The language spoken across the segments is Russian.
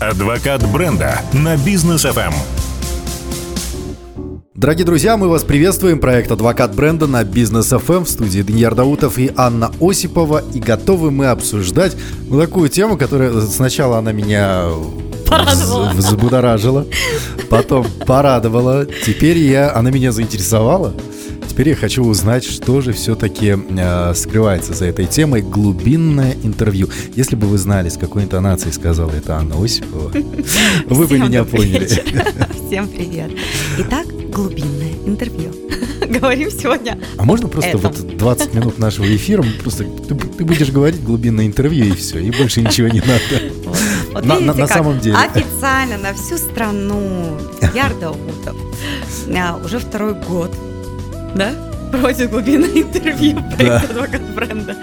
Адвокат бренда на бизнес FM. Дорогие друзья, мы вас приветствуем. Проект «Адвокат бренда» на Бизнес ФМ в студии Даниил Даутов и Анна Осипова. И готовы мы обсуждать ну, такую тему, которая сначала она меня Порадовала. взбудоражила, потом порадовала. Теперь я, она меня заинтересовала. Теперь я хочу узнать, что же все-таки э, скрывается за этой темой. Глубинное интервью. Если бы вы знали, с какой интонацией сказала это Анна Осипова, вы бы меня поняли. Всем привет. Итак, глубинное интервью. Говорим сегодня. А можно просто этом. вот 20 минут нашего эфира, просто ты, ты будешь говорить глубинное интервью и все, и больше ничего не надо. Вот, вот На- на- видите, на как самом деле. Официально на всю страну Ярдаутов а, уже второй год, да? Проводит глубинное интервью проект адвокат бренда.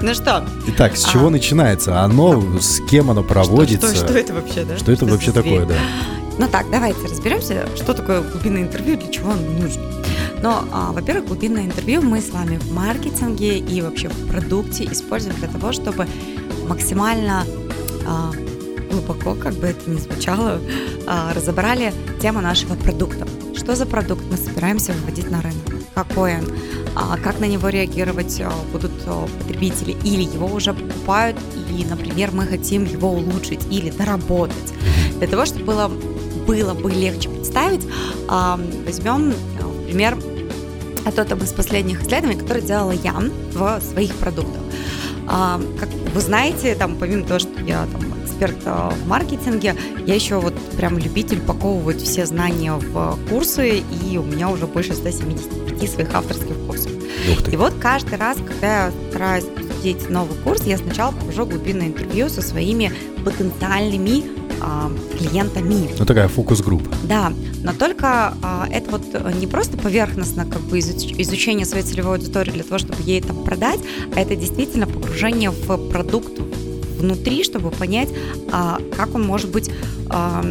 Ну что, Итак, с А. чего начинается? Оно, с кем оно проводится? что, что, что это вообще, да? Что это вообще такое, да? Ну так, давайте разберемся, что такое глубинное интервью, для чего оно нужно. Но, а, во-первых, глубинное интервью мы с вами в маркетинге и вообще в продукте используем для того, чтобы максимально а, глубоко, как бы это ни звучало, а, разобрали тему нашего продукта. Что за продукт мы собираемся выводить на рынок? Какой он? А, как на него реагировать а, будут потребители? Или его уже покупают, и, например, мы хотим его улучшить или доработать. Для того, чтобы было, было бы легче представить, возьмем а, пример от одного из последних исследований, которое делала я в своих продуктах. Как вы знаете, там, помимо того, что я там, эксперт а, в маркетинге, я еще вот прям любитель упаковывать все знания в курсы, и у меня уже больше 175 своих авторских курсов. И вот каждый раз, когда я стараюсь посетить новый курс, я сначала провожу глубинное интервью со своими потенциальными а, клиентами. Ну, такая фокус-группа. Да, но только а, это вот э, не просто поверхностно как бы изуч- изучение своей целевой аудитории для того, чтобы ей там продать, а это действительно погружение в продукт внутри, чтобы понять, а, как он может быть а,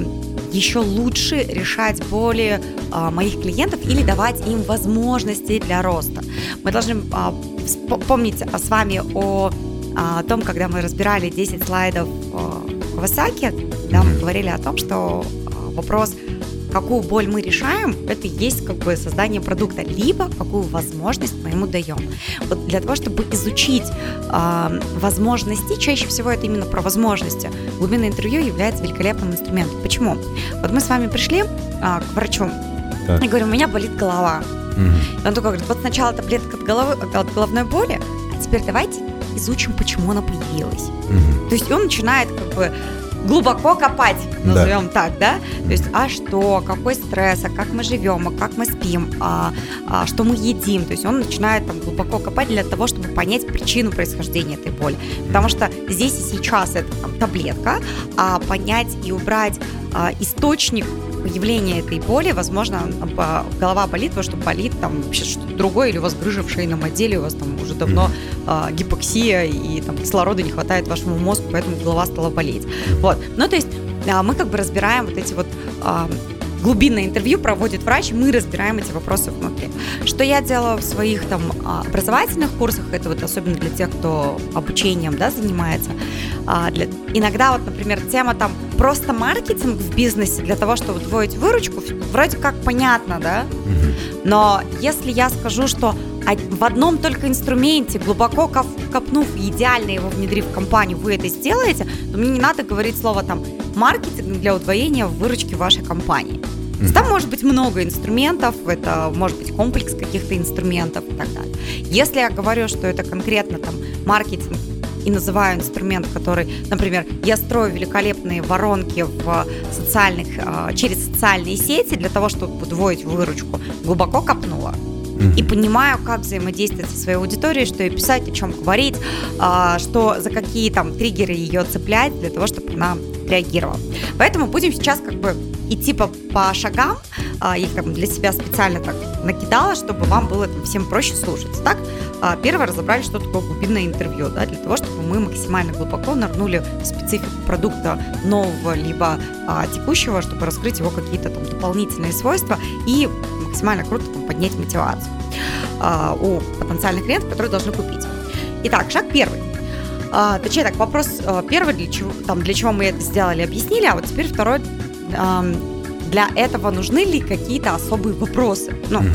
еще лучше решать боли а, моих клиентов или давать им возможности для роста. Мы должны а, помнить с вами о, том, когда мы разбирали 10 слайдов Кавасаки, да, мы говорили о том, что вопрос какую боль мы решаем, это и есть как бы создание продукта, либо какую возможность мы ему даем. Вот для того, чтобы изучить а, возможности, чаще всего это именно про возможности, глубинное интервью является великолепным инструментом. Почему? Вот мы с вами пришли а, к врачу, Так. и говорю, у меня болит голова. И он такой говорит, вот сначала таблетка от, головы, от головной боли, а теперь давайте изучим, почему она появилась. Мгм. То есть он начинает как бы глубоко копать, назовем так, да? То есть, а что, какой стресс, а как мы живем, а как мы спим, а, а что мы едим. То есть он начинает там глубоко копать для того, чтобы понять причину происхождения этой боли. Потому что здесь и сейчас это там, таблетка, а понять и убрать а, источник появления этой боли, возможно, а, голова болит, потому что болит там вообще что-то другое, или у вас грыжа в шейном отделе, у вас там уже давно а, гипоксия и там кислорода не хватает вашему мозгу, поэтому голова стала болеть. Вот. Ну, то есть а, мы как бы разбираем вот эти вот а, глубинное интервью проводит врач, мы разбираем эти вопросы внутри. Что я делала в своих там образовательных курсах, это вот особенно для тех, кто обучением, да, занимается. А, для- иногда вот, например, тема там просто маркетинг в бизнесе для того, чтобы удвоить выручку, вроде как понятно, да, но если я скажу, что в одном только инструменте, глубоко коп- копнув и идеально его внедрив в компанию, вы это сделаете, то мне не надо говорить слово там маркетинг для удвоения выручки вашей компании. То есть Там может быть много инструментов, это может быть комплекс каких-то инструментов и так далее. Если я говорю, что это конкретно там маркетинг и называю инструмент, который, например, я строю великолепные воронки в социальных, а, через социальные сети для того, чтобы удвоить выручку, глубоко копнула. И понимаю, как взаимодействовать со своей аудиторией, что ей писать, о чем говорить, а, что за какие там триггеры ее цеплять для того, чтобы она реагировала. Поэтому будем сейчас как бы идти по, по шагам, а, их там для себя специально так накидала, чтобы вам было там всем проще слушать. Так, а, первое разобрали, что такое глубинное интервью, да, для того, чтобы мы максимально глубоко нырнули в специфику продукта нового либо а, текущего, чтобы раскрыть его какие-то там дополнительные свойства и максимально круто там, поднять мотивацию а, у потенциальных клиентов, которые должны купить. Итак, шаг первый. а, точнее так, вопрос а, первый, для чего, там, для чего мы это сделали, объяснили, а вот теперь второй, для этого нужны ли какие-то особые вопросы? Ну, угу.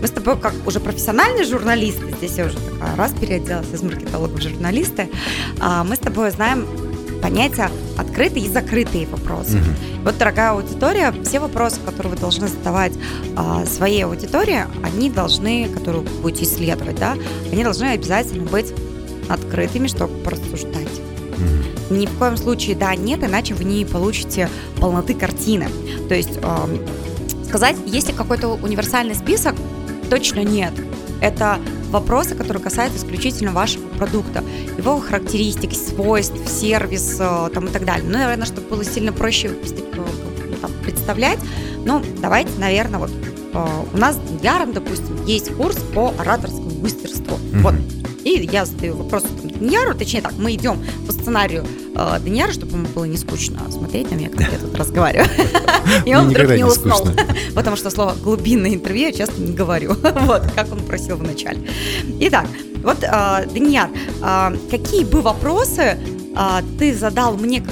мы с тобой как уже профессиональные журналисты, здесь я уже такая раз переоделась из маркетолога в журналисты, а, мы с тобой знаем понятия открытые и закрытые вопросы. Угу. Вот, дорогая аудитория, все вопросы, которые вы должны задавать а, своей аудитории, они должны, которые вы будете исследовать, да, они должны обязательно быть открытыми, чтобы порассуждать. Ни в коем случае да, нет, иначе вы не получите полноты картины. То есть э, сказать, есть ли какой-то универсальный список, точно нет. Это вопросы, которые касаются исключительно вашего продукта, его характеристик, свойств, сервис э, там, и так далее. Ну, наверное, чтобы было сильно проще э, там, представлять, ну, давайте, наверное, вот э, у нас с Яром, допустим, есть курс по ораторскому мастерству. Mm-hmm. Вот. И я задаю вопрос Данияру, точнее так, мы идем по сценарию э, Данияра, чтобы ему было не скучно смотреть на меня, как я тут разговариваю. И он вдруг не уснул. Потому что слово глубинное интервью я часто не говорю. Вот, как он просил в начале. Итак, вот, э, Данияр, э, какие бы вопросы а, ты задал мне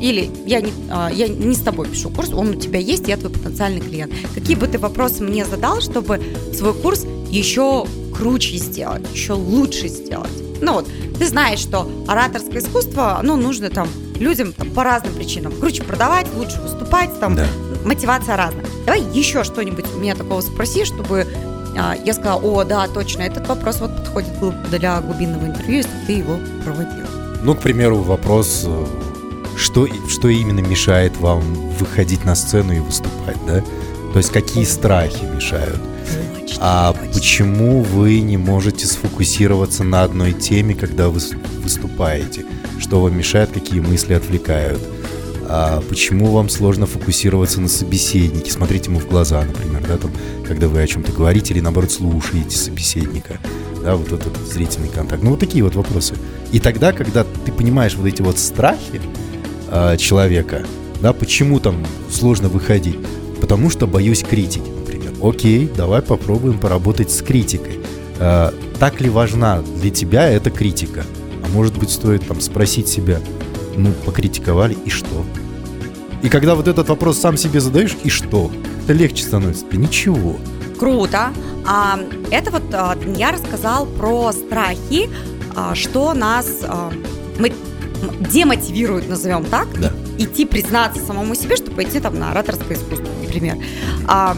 или я не, я не с тобой пишу курс, он у тебя есть, я твой потенциальный клиент. Какие бы ты вопросы мне задал, чтобы свой курс еще круче сделать, еще лучше сделать? Ну вот, ты знаешь, что ораторское искусство, ну, нужно там людям там, по разным причинам. Круче продавать, лучше выступать, там, да. мотивация разная. Давай еще что-нибудь у меня такого спроси, чтобы а, я сказала, о, да, точно, этот вопрос вот подходит для глубинного интервью, если ты его проводил. Ну, к примеру, вопрос, э, что, что именно мешает вам выходить на сцену и выступать, да? То есть какие страхи мешают? А почему вы не можете сфокусироваться на одной теме, когда вы выступаете? Что вам мешает, какие мысли отвлекают? А почему вам сложно фокусироваться на собеседнике? Смотрите ему в глаза, например, да, там, когда вы о чем-то говорите или, наоборот, слушаете собеседника. Да, вот этот зрительный контакт. Ну, вот такие вот вопросы. И тогда, когда ты понимаешь вот эти вот страхи э, человека, да, почему там сложно выходить? Потому что боюсь критики окей, давай попробуем поработать с критикой. Э, так ли важна для тебя эта критика? А может быть, стоит там спросить себя, ну, покритиковали, и что? И когда вот этот вопрос сам себе задаешь, и что? Это легче становится. Да ничего. Круто. А, это вот а, я рассказал про страхи, а, что нас а, мы, демотивирует, назовем так, да. идти признаться самому себе, чтобы пойти там на ораторское искусство, например. А,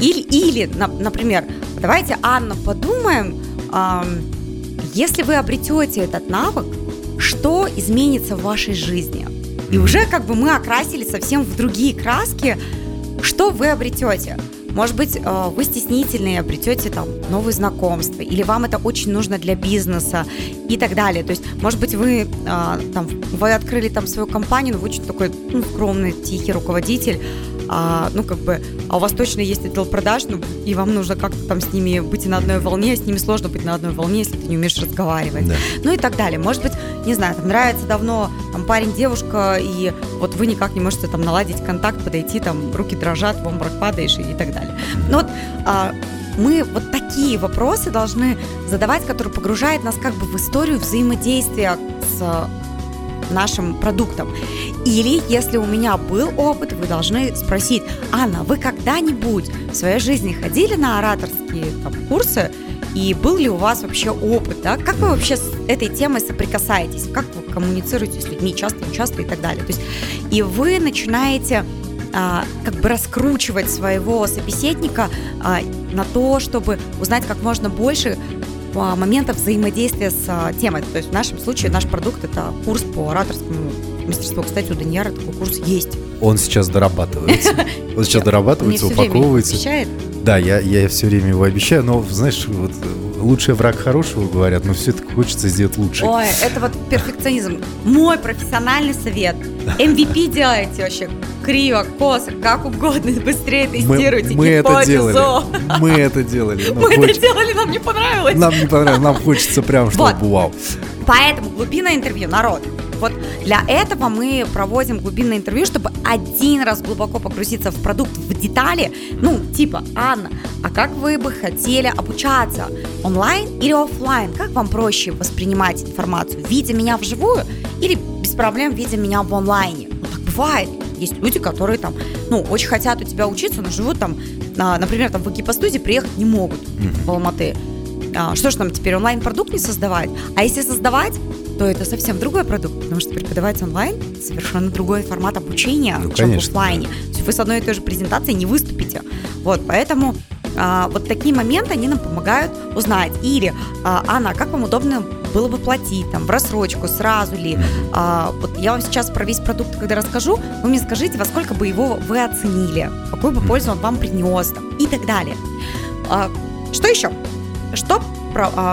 или, или например, давайте, Анна, подумаем, если вы обретете этот навык, что изменится в вашей жизни? И уже как бы мы окрасили совсем в другие краски, что вы обретете? Может быть, э, вы стеснительные, обретете там новые знакомства, или вам это очень нужно для бизнеса и так далее. То есть, может быть, вы э, там вы открыли там свою компанию, но вы очень такой ну, скромный, тихий руководитель, а, ну, как бы, а у вас точно есть отдел продаж, ну, и вам нужно как-то там с ними быть на одной волне, с ними сложно быть на одной волне, если ты не умеешь разговаривать. Да. Ну и так далее. Может быть, не знаю, там нравится давно там парень, девушка, и вот вы никак не можете там наладить контакт, подойти, там руки дрожат, в обморок падаешь и, и так далее. Ну вот а, мы вот такие вопросы должны задавать, которые погружают нас как бы в историю взаимодействия с нашим продуктом. Или, если у меня был опыт, вы должны спросить, Анна, вы когда-нибудь в своей жизни ходили на ораторские там, курсы, и был ли у вас вообще опыт, да? Как вы вообще с этой темой соприкасаетесь? Как вы коммуницируете с людьми часто, не часто и так далее? То есть, и вы начинаете а, как бы раскручивать своего собеседника а, на то, чтобы узнать как можно больше моментов взаимодействия с а, темой. То есть в нашем случае наш продукт это курс по ораторскому мастерству. Кстати, у Даньяра такой курс есть. Он сейчас дорабатывается. Он сейчас дорабатывается, упаковывается. Да, я, я все время его обещаю, но, знаешь, вот лучший враг хорошего, говорят, но все-таки хочется сделать лучше. Ой, это вот перфекционизм. Мой профессиональный совет. MVP делайте вообще криво, косо, как угодно, быстрее тестируйте. Мы, мы это делали. Мы это делали. Мы это делали, нам не понравилось. Нам не понравилось, нам хочется прям, чтобы вот. вау. Поэтому глубина интервью, народ. Вот для этого мы проводим глубинное интервью, чтобы один раз глубоко погрузиться в продукт, в детали. Ну, типа, Анна, а как вы бы хотели обучаться? Онлайн или офлайн? Как вам проще воспринимать информацию? Видя меня вживую или без проблем видя меня в онлайне? Ну, так бывает. Есть люди, которые там, ну, очень хотят у тебя учиться, но живут там, на, например, там в экипостудии приехать не могут mm-hmm. в Алматы. А, что ж нам теперь онлайн-продукт не создавать? А если создавать, то это совсем другой продукт, потому что преподавать онлайн совершенно другой формат обучения, ну, чем конечно, в офлайне. Да. То есть вы с одной и той же презентацией не выступите. Вот, поэтому а, вот такие моменты, они нам помогают узнать. Или, а, Анна, как вам удобно было бы платить, там, в рассрочку, сразу ли. А, вот я вам сейчас про весь продукт, когда расскажу, вы мне скажите, во сколько бы его вы оценили, какую бы пользу он вам принес, там, и так далее. А, что еще? Что а,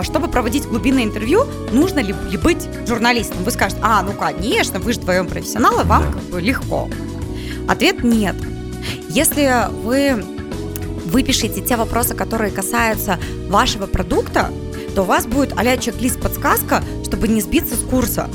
чтобы проводить глубинное интервью, нужно ли, ли быть журналистом? Вы скажете, а, ну конечно, вы же вдвоем профессионалы, вам да. как бы легко. Ответ нет. Если вы выпишите те вопросы, которые касаются вашего продукта, то у вас будет а чек-лист подсказка, чтобы не сбиться с курса.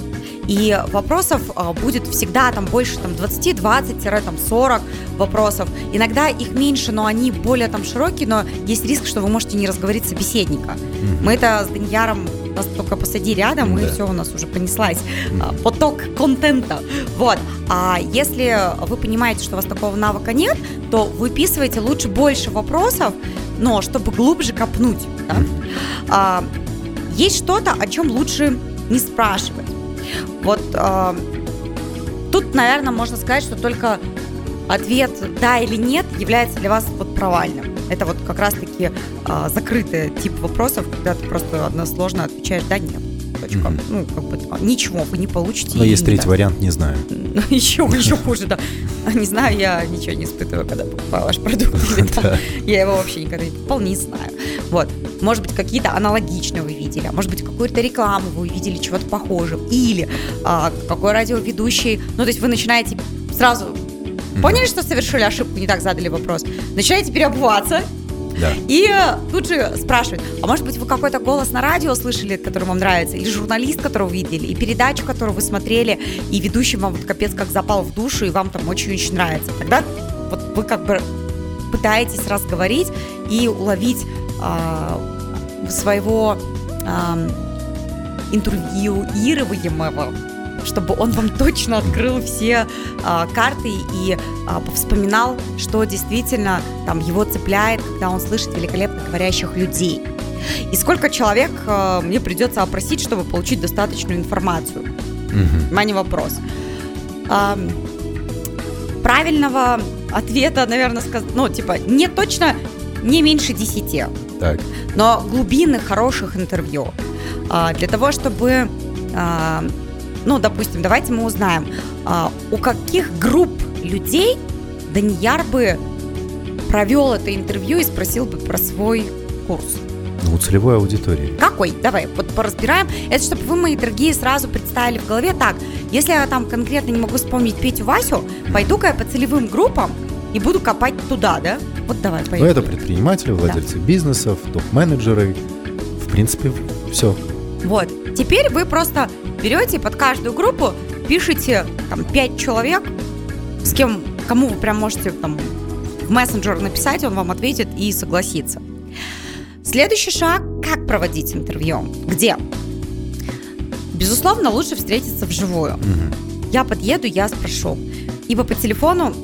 И вопросов а, будет всегда там больше там 20, 20, там 40 вопросов. Иногда их меньше, но они более там широкие, но есть риск, что вы можете не разговорить собеседника. Mm-hmm. Мы это с Данияром нас только посади рядом, да. и все у нас уже понеслась. Mm-hmm. Поток контента. Вот. А если вы понимаете, что у вас такого навыка нет, то выписывайте лучше больше вопросов, но чтобы глубже копнуть. Да? Mm-hmm. А, есть что-то, о чем лучше не спрашивать. Вот э, тут, наверное, можно сказать, что только ответ «да» или «нет» является для вас вот провальным. Это вот как раз-таки э, закрытый тип вопросов, когда ты просто односложно отвечаешь «да», «нет». Точка. Mm-hmm. Ну, как бы ничего вы не получите. Но есть третий вариант, не знаю. еще, еще хуже, да. Не знаю, я ничего не испытываю, когда покупаю ваш продукт. Я его вообще никогда не покупал, не знаю. Вот. Может быть, какие-то аналогичные вы видели, а может быть, какую-то рекламу вы увидели, чего-то похожего. Или а, какой радиоведущий. Ну, то есть вы начинаете сразу Поняли, что совершили ошибку, не так задали вопрос? Начинаете переобуваться, да. И тут же спрашивают, а может быть вы какой-то голос на радио слышали, который вам нравится, или журналист, которого видели, и передачу, которую вы смотрели, и ведущий вам вот капец как запал в душу, и вам там очень-очень нравится. Тогда вот вы как бы пытаетесь разговорить и уловить э, своего э, интервьюируемого, чтобы он вам точно открыл все э, карты и э, вспоминал, что действительно там его цепляет, когда он слышит великолепно говорящих людей. И сколько человек э, мне придется опросить, чтобы получить достаточную информацию? Угу. Не вопрос. Э, правильного ответа, наверное, сказать, ну, типа, не точно не меньше 10. Так. Но глубины хороших интервью. А, для того, чтобы, а, ну, допустим, давайте мы узнаем, а, у каких групп людей Данияр бы провел это интервью и спросил бы про свой курс. Ну, целевой аудитории. Какой? Давай, вот поразбираем. Это чтобы вы, мои дорогие, сразу представили в голове. Так, если я там конкретно не могу вспомнить Петю Васю, пойду-ка я по целевым группам и буду копать туда, да? Вот давай, поехали. Ну, это предприниматели, владельцы да. бизнесов, топ-менеджеры. В принципе, все. Вот. Теперь вы просто берете под каждую группу пишите там 5 человек, с кем, кому вы прям можете там в мессенджер написать, он вам ответит и согласится. Следующий шаг – как проводить интервью? Где? Безусловно, лучше встретиться вживую. Угу. Я подъеду, я спрошу. Ибо по телефону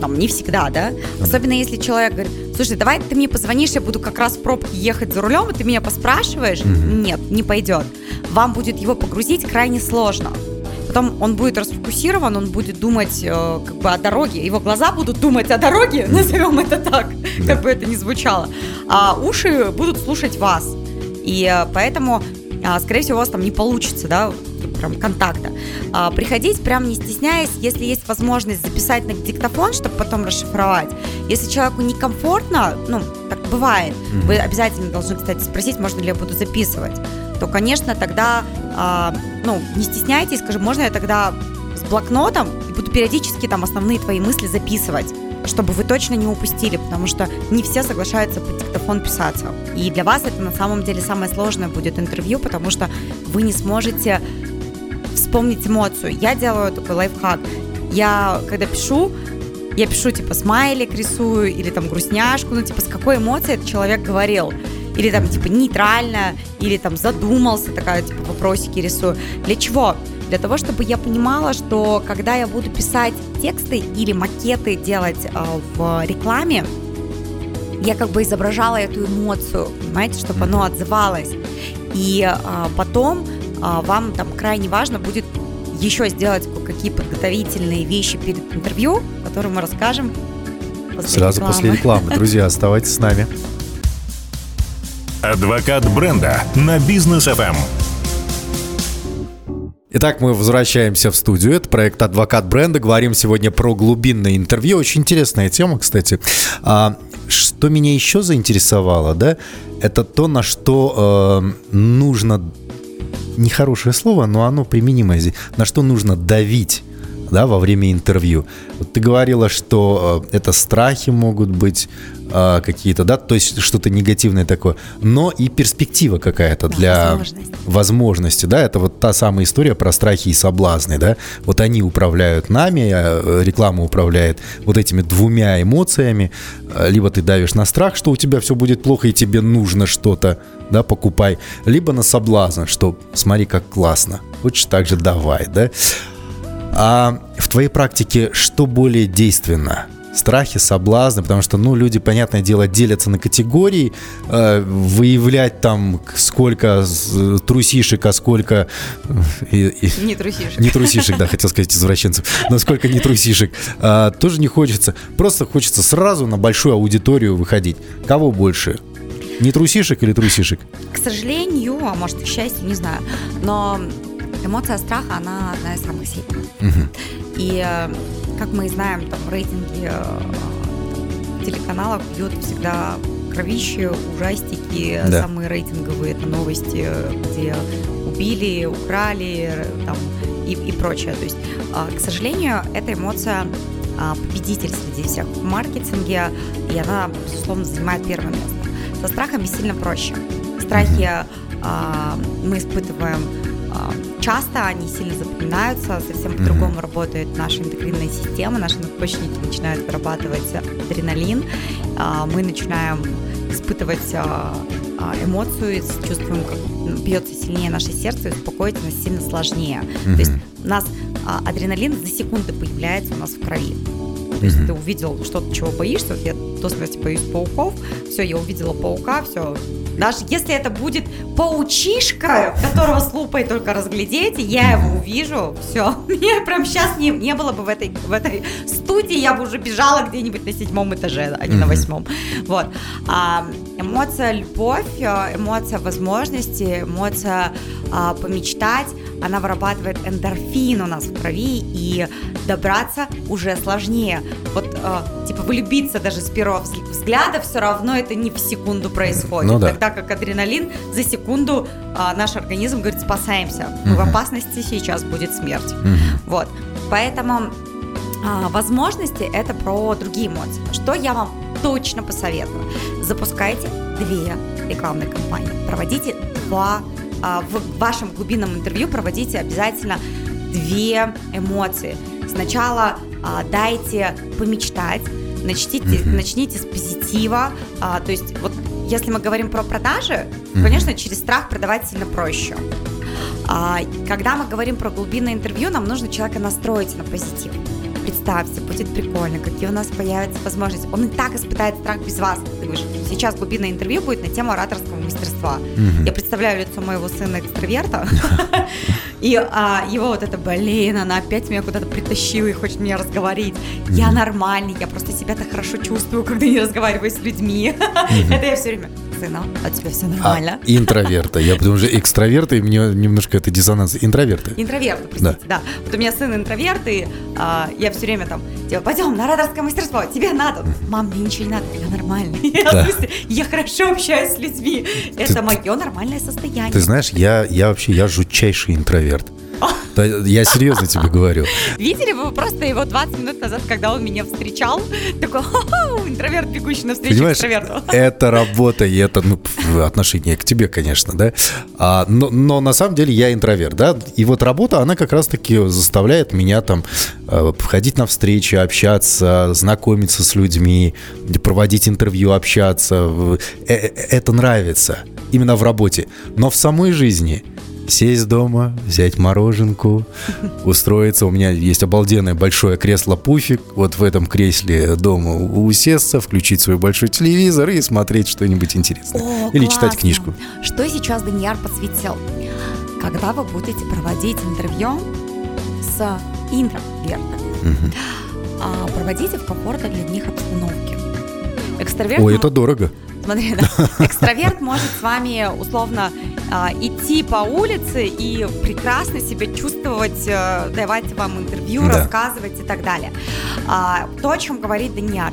там не всегда, да? Особенно если человек говорит, слушай, давай ты мне позвонишь, я буду как раз в пробке ехать за рулем, и ты меня поспрашиваешь. Mm-hmm. Нет, не пойдет. Вам будет его погрузить крайне сложно. Потом он будет расфокусирован, он будет думать э, как бы о дороге, его глаза будут думать о дороге, назовем это так, как бы это ни звучало, а уши будут слушать вас. И э, поэтому, э, скорее всего, у вас там не получится, да, прям контакта. А, приходить прям не стесняясь, если есть возможность записать на диктофон, чтобы потом расшифровать. Если человеку некомфортно, ну, так бывает, вы обязательно должны, кстати, спросить, можно ли я буду записывать, то, конечно, тогда, а, ну, не стесняйтесь, скажи, можно я тогда с блокнотом и буду периодически там основные твои мысли записывать чтобы вы точно не упустили, потому что не все соглашаются по диктофон писаться. И для вас это на самом деле самое сложное будет интервью, потому что вы не сможете вспомнить эмоцию. Я делаю такой лайфхак. Я, когда пишу, я пишу, типа, смайлик рисую или там грустняшку, ну, типа, с какой эмоцией этот человек говорил. Или там, типа, нейтрально, или там задумался, такая, типа, вопросики рисую. Для чего? Для того, чтобы я понимала, что когда я буду писать тексты или макеты делать э, в рекламе, я как бы изображала эту эмоцию, понимаете, чтобы оно отзывалось. И а, потом вам там крайне важно будет еще сделать какие подготовительные вещи перед интервью, которые мы расскажем после Сразу рекламы. после рекламы. Друзья, оставайтесь с нами. Адвокат бренда на бизнес FM. Итак, мы возвращаемся в студию. Это проект «Адвокат бренда». Говорим сегодня про глубинное интервью. Очень интересная тема, кстати. А, что меня еще заинтересовало, да, это то, на что э, нужно нехорошее слово, но оно применимое здесь, на что нужно давить да, во время интервью. Вот ты говорила, что э, это страхи могут быть э, какие-то, да, то есть что-то негативное такое, но и перспектива какая-то да, для возможности. возможности, да, это вот та самая история про страхи и соблазны, да, вот они управляют нами, а реклама управляет вот этими двумя эмоциями, э, либо ты давишь на страх, что у тебя все будет плохо и тебе нужно что-то, да, покупай, либо на соблазн, что смотри, как классно, хочешь так же давай, да, а в твоей практике что более действенно? страхи, соблазны, потому что, ну, люди, понятное дело, делятся на категории, э, выявлять там сколько трусишек, а сколько... Э, и, и, не трусишек. Не трусишек, да, хотел сказать извращенцев, но сколько не трусишек, э, тоже не хочется. Просто хочется сразу на большую аудиторию выходить. Кого больше? Не трусишек или трусишек? К сожалению, а может, к счастью, не знаю, но эмоция страха, она одна из самых сильных. Угу. И, э, как мы знаем, там рейтинги э, телеканалов бьют всегда кровище, ужастики, да. самые рейтинговые это новости, где убили, украли там, и, и прочее. То есть, а, к сожалению, эта эмоция а, победитель среди всех в маркетинге, и она, безусловно, занимает первое место. Со страхами сильно проще. Страхи а, мы испытываем часто они сильно запоминаются, совсем mm-hmm. по-другому работает наша эндокринная система, наши надпочечники начинают вырабатывать адреналин, а, мы начинаем испытывать а, эмоцию, чувствуем, как бьется сильнее наше сердце, и успокоить нас сильно сложнее. Mm-hmm. То есть у нас адреналин за секунды появляется у нас в крови. То есть mm-hmm. ты увидел что-то, чего боишься. Вот я до смерти боюсь пауков. Все, я увидела паука, все, даже если это будет паучишка, которого с лупой только разглядеть, я его увижу, все. Мне прям сейчас не, не было бы в этой, в этой студии, я бы уже бежала где-нибудь на седьмом этаже, а не на восьмом. Вот. А, эмоция любовь, э, эмоция возможности, эмоция а, помечтать, она вырабатывает эндорфин у нас в крови, и добраться уже сложнее. Вот, а, типа, влюбиться даже с первого взгляда все равно это не в секунду происходит. Ну, да. Тогда как адреналин за секунду а, наш организм говорит, спасаемся, угу. в опасности, сейчас будет смерть. Вот. Поэтому а, возможности это про другие эмоции. Что я вам точно посоветую. Запускайте две рекламные кампании. Проводите два а, в вашем глубинном интервью проводите обязательно две эмоции. Сначала а, дайте помечтать, начните, mm-hmm. начните с позитива. А, то есть, вот если мы говорим про продажи, mm-hmm. конечно, через страх продавать сильно проще. А, когда мы говорим про глубинное интервью, нам нужно человека настроить на позитив представьте, будет прикольно, какие у нас появятся возможности. Он и так испытает страх без вас. Ты говоришь, сейчас глубинное интервью будет на тему ораторского мастерства. Угу. Я представляю лицо моего сына экстраверта, и а, его вот это, блин, она опять меня куда-то притащила и хочет меня разговорить. Я нормальный, я просто себя так хорошо чувствую, когда не разговариваю с людьми. Это я все время сына, а тебе все нормально. А, интроверта. Я потому что экстраверты, и мне немножко это диссонанс. Интроверты. Интроверты, простите, да. да. Вот у меня сын интроверт, и а, я все время там, типа, пойдем на ораторское мастерство, тебе надо. Мам, мне ничего не надо, я нормальный. Да. Я, хорошо общаюсь с людьми. Это мое нормальное состояние. Ты знаешь, я, я вообще, я жутчайший интроверт. Да, я серьезно тебе говорю. Видели вы просто его 20 минут назад, когда он меня встречал? Такой, ха-ха, интроверт, бегущий навстречу Понимаешь, экстраверту. это работа, и это ну, отношение к тебе, конечно, да. А, но, но на самом деле я интроверт, да. И вот работа, она как раз-таки заставляет меня там э, входить на встречи, общаться, знакомиться с людьми, проводить интервью, общаться. Э- э- Это нравится именно в работе. Но в самой жизни сесть дома, взять мороженку, устроиться. У меня есть обалденное большое кресло-пуфик. Вот в этом кресле дома усесться, включить свой большой телевизор и смотреть что-нибудь интересное. О, Или читать классно. книжку. Что сейчас Данияр подсветил? Когда вы будете проводить интервью с интровертами, а, проводите в комфортной для них обстановке. Экстраверт, Ой, это дорого. Смотри, да, экстраверт может с вами условно а, идти по улице и прекрасно себя чувствовать, э, давать вам интервью, Да. рассказывать и так далее. А, то, о чем говорит Данияр,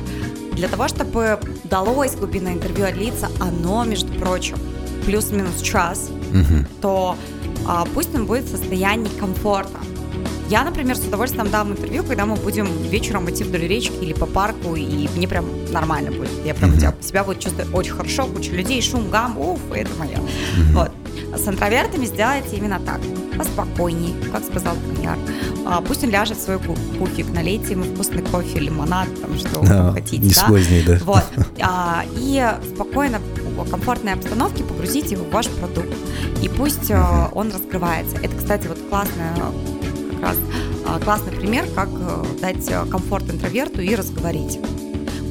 для того, чтобы удалось глубинное интервью отлиться, оно, между прочим, плюс-минус час, Мгм. то а, пусть он будет в состоянии комфорта. Я, например, с удовольствием дам интервью, когда мы будем вечером идти вдоль речки или по парку, и мне прям нормально будет. Я прям Мгм. себя, буду чувствовать очень хорошо, куча людей, шум, гам, уф, это мое. Вот. А С интровертами сделайте именно так. Поспокойней, как сказал Данияр. А, пусть он ляжет в свой пу- пуфик, налейте ему вкусный кофе, лимонад, там, что вы Да, хотите. не да? сложнее, да. Вот. А, и спокойно, в комфортной обстановке погрузите его в ваш продукт. И пусть э, он раскрывается. Это, кстати, вот классная, раз а, классный пример, как э, дать э, комфорт интроверту и разговорить.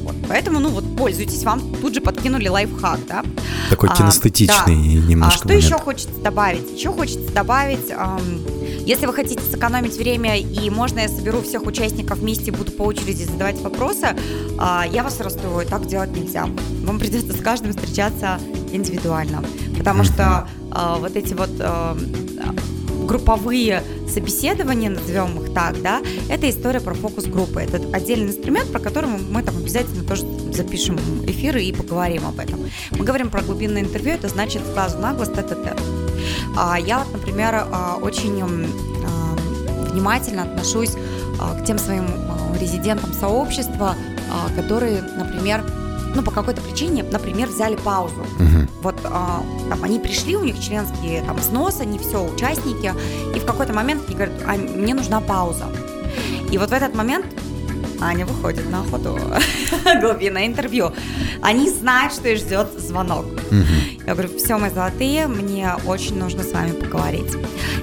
Вот. Поэтому, ну вот, пользуйтесь, вам тут же подкинули лайфхак, да? Такой А, кинестетичный А немножко что момент. еще хочется добавить? Еще хочется добавить, ам, если вы хотите сэкономить время, и можно я соберу всех участников вместе, буду по очереди задавать вопросы, а, я вас расстрою, так делать нельзя. Вам придется с каждым встречаться индивидуально, потому что а, вот эти вот а, групповые собеседования, назовем их так, да, это история про фокус группы. Это отдельный инструмент, про который мы там обязательно тоже запишем эфиры и поговорим об этом. Мы говорим про глубинное интервью, это значит с глазу на глаз тет-а-тет. А, Я например, а, очень а, внимательно отношусь к тем своим резидентам сообщества, которые, например, ну, по какой-то причине, например, взяли паузу. Мгм. Вот а, там они пришли, у них членские там взнос, они все участники, и в какой-то момент они говорят, «А, мне нужна пауза. И вот в этот момент Аня выходит на охоту, глубинное интервью. Они знают, что их ждет звонок. Я говорю, все, мои золотые, мне очень нужно с вами поговорить.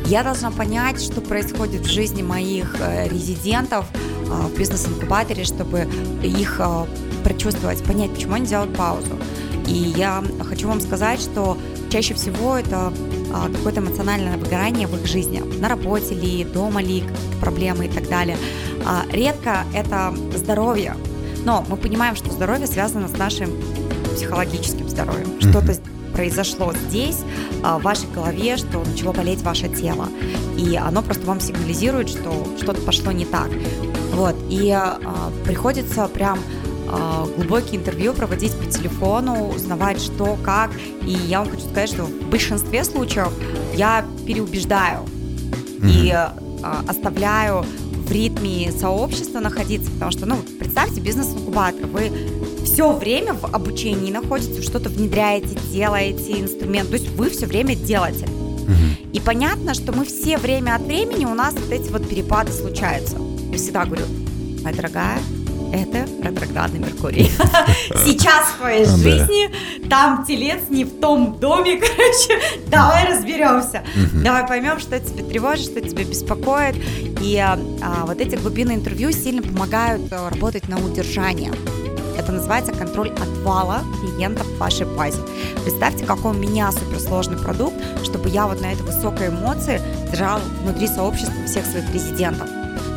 Я должна понять, что происходит в жизни моих э, резидентов э, в бизнес-инкубаторе, чтобы их э, прочувствовать, понять, почему они делают паузу. И я хочу вам сказать, что чаще всего это а, какое-то эмоциональное выгорание в их жизни, на работе ли, дома ли, проблемы и так далее. А, редко это здоровье, но мы понимаем, что здоровье связано с нашим психологическим здоровьем. Что-то произошло здесь, а, в вашей голове, что начало болеть ваше тело. И оно просто вам сигнализирует, что что-то пошло не так. Вот. И приходится прям глубокие интервью проводить по телефону, узнавать, что, как. И я вам хочу сказать, что в большинстве случаев я переубеждаю и а, оставляю в ритме сообщества находиться, потому что, ну, представьте, бизнес-инкубатор, вы все время в обучении находитесь, что-то внедряете, делаете инструмент, то есть вы все время делаете. И понятно, что мы все время от времени, у нас вот эти вот перепады случаются. Я всегда говорю, моя дорогая, это ретроградный Меркурий. Сейчас в твоей Да. жизни там телец не в том доме, короче, давай разберемся. Давай поймем, что тебя тревожит, что тебя беспокоит. И а, а, вот эти глубинные интервью сильно помогают а, работать на удержание. Это называется контроль отвала клиентов в вашей базе. Представьте, какой у меня суперсложный продукт, чтобы я вот на этой высокой эмоции держал внутри сообщества всех своих резидентов.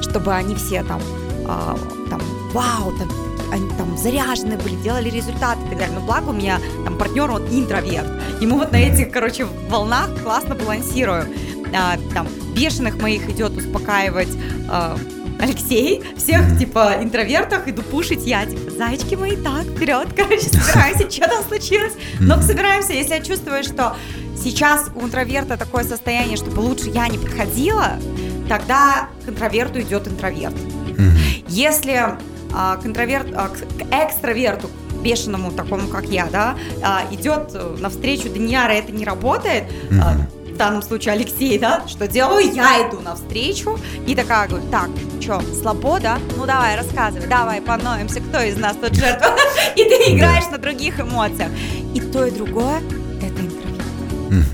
Чтобы они все там, а, там вау, там, они там заряженные были, делали результаты и так далее. Но благо у меня там партнер, он интроверт. И мы вот на этих, короче, волнах классно балансируем. А, там бешеных моих идет успокаивать а, Алексей, всех, типа, интровертах иду пушить я, типа, зайчки мои, так, вперед, короче, собираемся, что там случилось? Но собираемся, если я чувствую, что сейчас у интроверта такое состояние, чтобы лучше я не подходила, тогда к интроверту идет интроверт. Если а, к, интроверт, а, к экстраверту, бешеному такому, как я, да, а, идет э, навстречу Даниара, это не работает, а, в данном случае Алексей, да, что делаю? Я иду навстречу и такая говорю, так, что, слабо, да? Ну давай, рассказывай, давай, поноемся, кто из нас тут жертва? И ты играешь на других эмоциях. И то, и другое – это интервью.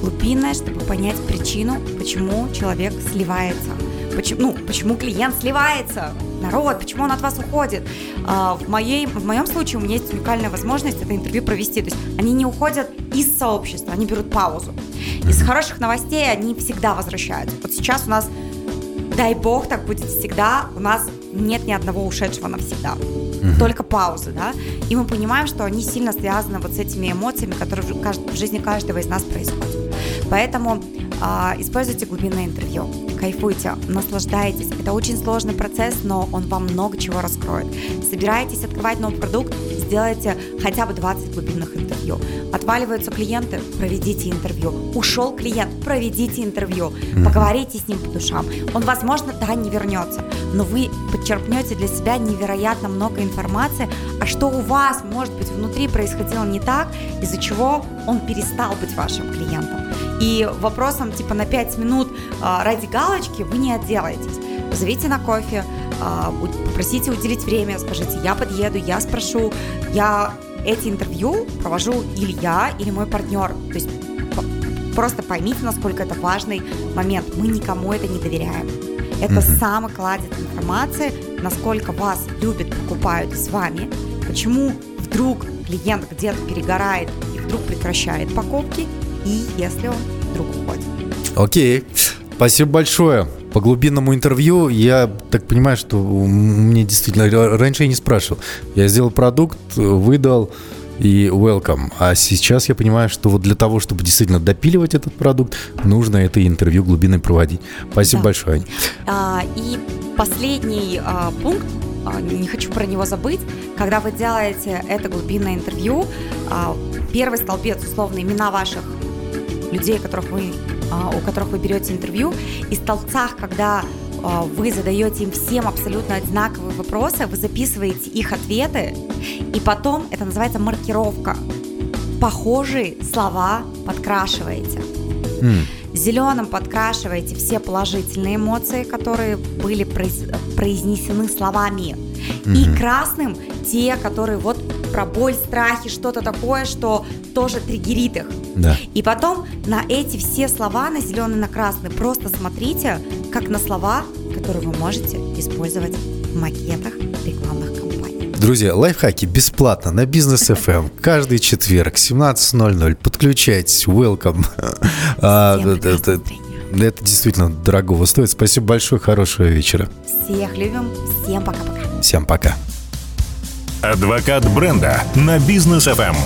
Глубинное, чтобы понять причину, почему человек сливается. Почему, ну, почему клиент сливается? Народ, почему он от вас уходит. А, в, моей, в моем случае у меня есть уникальная возможность это интервью провести. То есть они не уходят из сообщества, они берут паузу. Из хороших новостей они всегда возвращаются. Вот сейчас у нас, дай бог, так будет всегда, у нас нет ни одного ушедшего навсегда. Угу. Только паузы, да. И мы понимаем, что они сильно связаны вот с этими эмоциями, которые в жизни каждого из нас происходят. Поэтому а, используйте глубинное интервью, кайфуйте, наслаждайтесь. Это очень сложный процесс, но он вам много чего раскроет. Собираетесь открывать новый продукт, сделайте хотя бы 20 глубинных интервью. Отваливаются клиенты, проведите интервью. Ушел клиент, проведите интервью. Поговорите с ним по душам. Он, возможно, да, не вернется, но вы подчерпнете для себя невероятно много информации, а что у вас, может быть, внутри происходило не так, из-за чего он перестал быть вашим клиентом. И вопросом типа на 5 минут а, ради галочки вы не отделаетесь. Позовите на кофе, а, попросите уделить время, скажите, я подъеду, я спрошу, я эти интервью провожу или я, или мой партнер. То есть просто поймите, насколько это важный момент. Мы никому это не доверяем. Это mm-hmm. самый кладезь информации, насколько вас любят, покупают с вами, почему вдруг клиент где-то перегорает и вдруг прекращает покупки, и если он вдруг уходит. Окей. Спасибо большое. По глубинному интервью я так понимаю, что мне действительно раньше я не спрашивал. Я сделал продукт, выдал и welcome. А сейчас я понимаю, что вот для того, чтобы действительно допиливать этот продукт, нужно это интервью глубинное проводить. Спасибо да. большое, Аня. А, и последний а, пункт, а, не хочу про него забыть, когда вы делаете это глубинное интервью, а, первый столбец, условно, имена ваших людей, которых вы, а, у которых вы берете интервью, и столбцах, когда а, вы задаете им всем абсолютно одинаковые вопросы, вы записываете их ответы, и потом это называется маркировка. Похожие слова подкрашиваете. Mm. Зеленым подкрашиваете все положительные эмоции, которые были произнесены словами. Mm-hmm. И красным те, которые вот про боль, страхи, что-то такое, что тоже триггерит их. Да. И потом на эти все слова, на зеленый, на красный, просто смотрите, как на слова, которые вы можете использовать в макетах рекламных кампаний. Друзья, лайфхаки бесплатно на бизнес FM эм. каждый четверг 17.00. Подключайтесь, welcome. А, это, это действительно дорогого стоит. Спасибо большое, хорошего вечера. Всех любим, всем пока-пока. Всем пока. Адвокат бренда на бизнес FM.